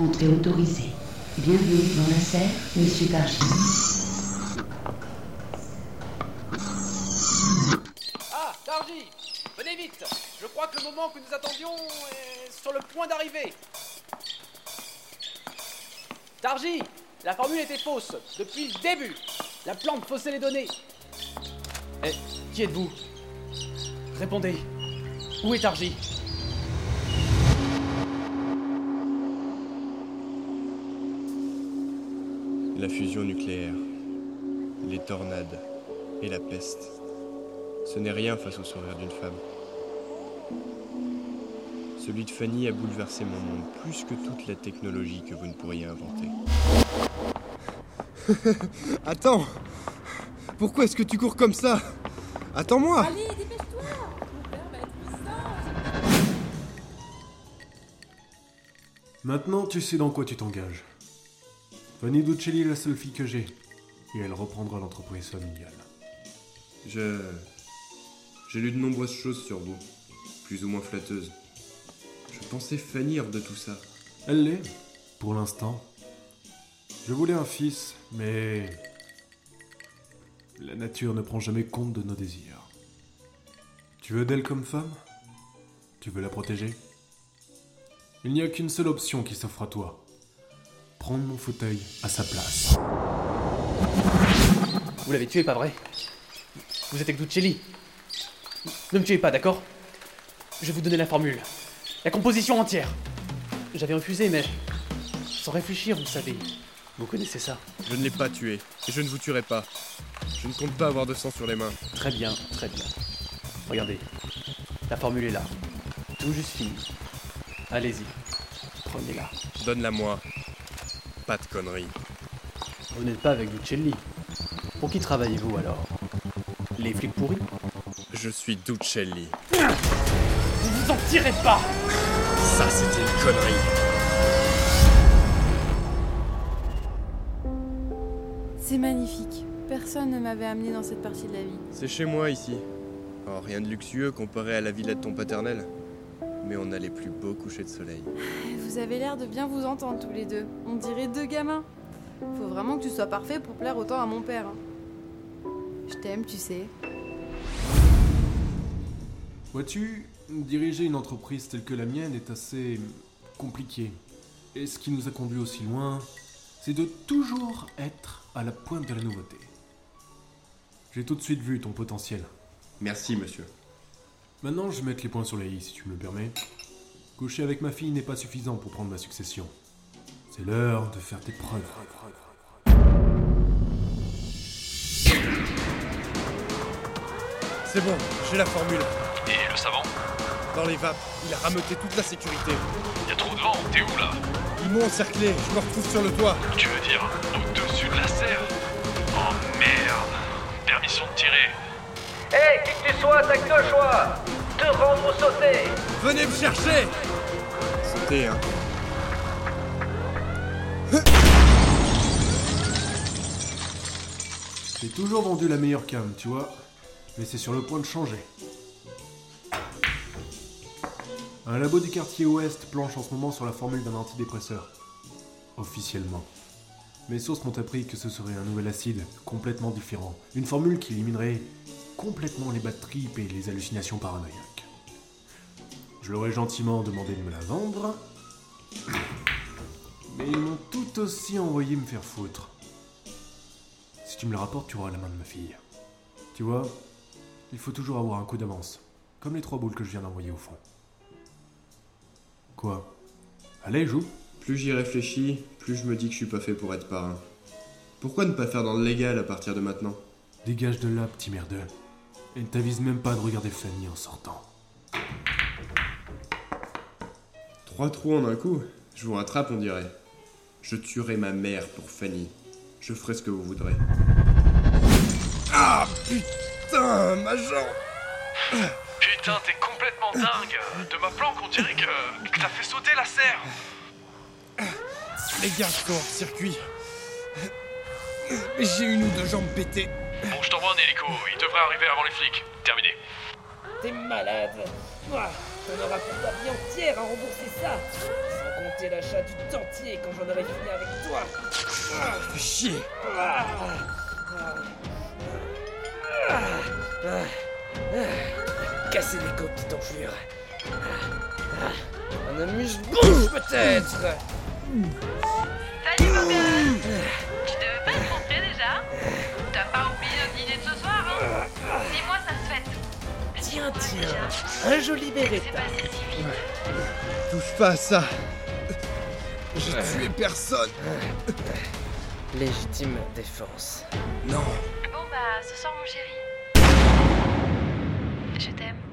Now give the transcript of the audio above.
entrée autorisée. Bienvenue dans la serre, monsieur Targi. Ah, Targi Venez vite Je crois que le moment que nous attendions est sur le point d'arriver. Targi La formule était fausse, depuis le début La plante faussait les données Eh, qui êtes-vous? Répondez Où est Targi La fusion nucléaire, les tornades et la peste. Ce n'est rien face au sourire d'une femme. Celui de Fanny a bouleversé mon monde plus que toute la technologie que vous ne pourriez inventer. Attends Pourquoi est-ce que tu cours comme ça? Attends-moi Allez, dépêche-toi Mon père va être puissant Maintenant, tu sais dans quoi tu t'engages. Fanny Ducelli est la seule fille que j'ai. Et elle reprendra l'entreprise familiale. Je. J'ai lu de nombreuses choses sur vous, plus ou moins flatteuses. Je pensais hors de tout ça. Elle l'est, pour l'instant. Je voulais un fils, mais. La nature ne prend jamais compte de nos désirs. Tu veux d'elle comme femme? Tu veux la protéger? Il n'y a qu'une seule option qui s'offre à toi. Prendre mon fauteuil à sa place. Vous l'avez tué, pas vrai? Vous êtes avec Ducelli? Ne me tuez pas, d'accord? Je vais vous donner la formule. La composition entière. J'avais refusé, mais sans réfléchir, vous savez. Vous connaissez ça? Je ne l'ai pas tué, et je ne vous tuerai pas. Je ne compte pas avoir de sang sur les mains. Très bien, très bien. Regardez, la formule est là. Tout juste fini. Allez-y, prenez-la. Donne-la moi. Pas de conneries. Vous n'êtes pas avec Ducelli. Pour qui travaillez-vous alors? Les flics pourris? Je suis Ducelli. Vous vous en tirez pas Ça, c'était une connerie. C'est magnifique. Personne ne m'avait amené dans cette partie de la vie. C'est chez moi ici. Oh, rien de luxueux comparé à la villa de ton paternel. Mais on a les plus beaux couchers de soleil. Vous avez l'air de bien vous entendre tous les deux. On dirait deux gamins. Faut vraiment que tu sois parfait pour plaire autant à mon père. hein. Je t'aime, tu sais. Vois-tu, diriger une entreprise telle que la mienne est assez compliqué. Et ce qui nous a conduit aussi loin, c'est de toujours être à la pointe de la nouveauté. J'ai tout de suite vu ton potentiel. Merci, monsieur. Maintenant, je vais mettre les points sur les i, si tu me le permets. Coucher avec ma fille n'est pas suffisant pour prendre ma succession. C'est l'heure de faire tes preuves. C'est bon, j'ai la formule. Et le savant? Dans les vapes, il a rameuté toute la sécurité. Y a trop de vent, t'es où là? Ils m'ont encerclé, je me retrouve sur le toit. Tu veux dire? Au-dessus de la serre? Oh merde Permission de tirer. Hé, qui que tu sois, t'as que deux choix Te rendre ou sauter Venez me chercher Sautez, hein. J'ai toujours vendu la meilleure cam, tu vois. Mais c'est sur le point de changer. Un labo du quartier ouest planche en ce moment sur la formule d'un antidépresseur. Officiellement. Mes sources m'ont appris que ce serait un nouvel acide, complètement différent. Une formule qui éliminerait complètement les bad trips et les hallucinations paranoïaques. Je leur ai gentiment demandé de me la vendre. Mais ils m'ont tout aussi envoyé me faire foutre. Si tu me la rapportes, tu auras la main de ma fille. Tu vois, il faut toujours avoir un coup d'avance. Comme les trois boules que je viens d'envoyer au fond. Quoi? Allez, joue Plus j'y réfléchis, plus je me dis que je suis pas fait pour être parrain. Pourquoi ne pas faire dans le légal à partir de maintenant? Dégage de là, petit merdeux. Et ne t'avise même pas de regarder Fanny en sortant. Trois trous en un coup Je vous rattrape, on dirait. Je tuerai ma mère pour Fanny. Je ferai ce que vous voudrez. Ah putain, ma jambe Putain, t'es complètement dingue De ma planque, on dirait que, que t'as fait sauter la serre Les gars sont hors circuit. J'ai une ou deux jambes pétées. Bon, je t'envoie un hélico, il devrait arriver avant les flics. Terminé. T'es malade Ouah, On aura la vie entière à rembourser ça Sans péter l'achat du dentier quand j'en aurai fini avec toi. Fais chier Casser les côtes, petite enflure. Un amuse-bouche peut-être Salut Tu Un joli Beretta. Touche pas à ça. J'ai tué personne. Légitime défense. Non. Bon bah, ce soir mon chéri. Je t'aime.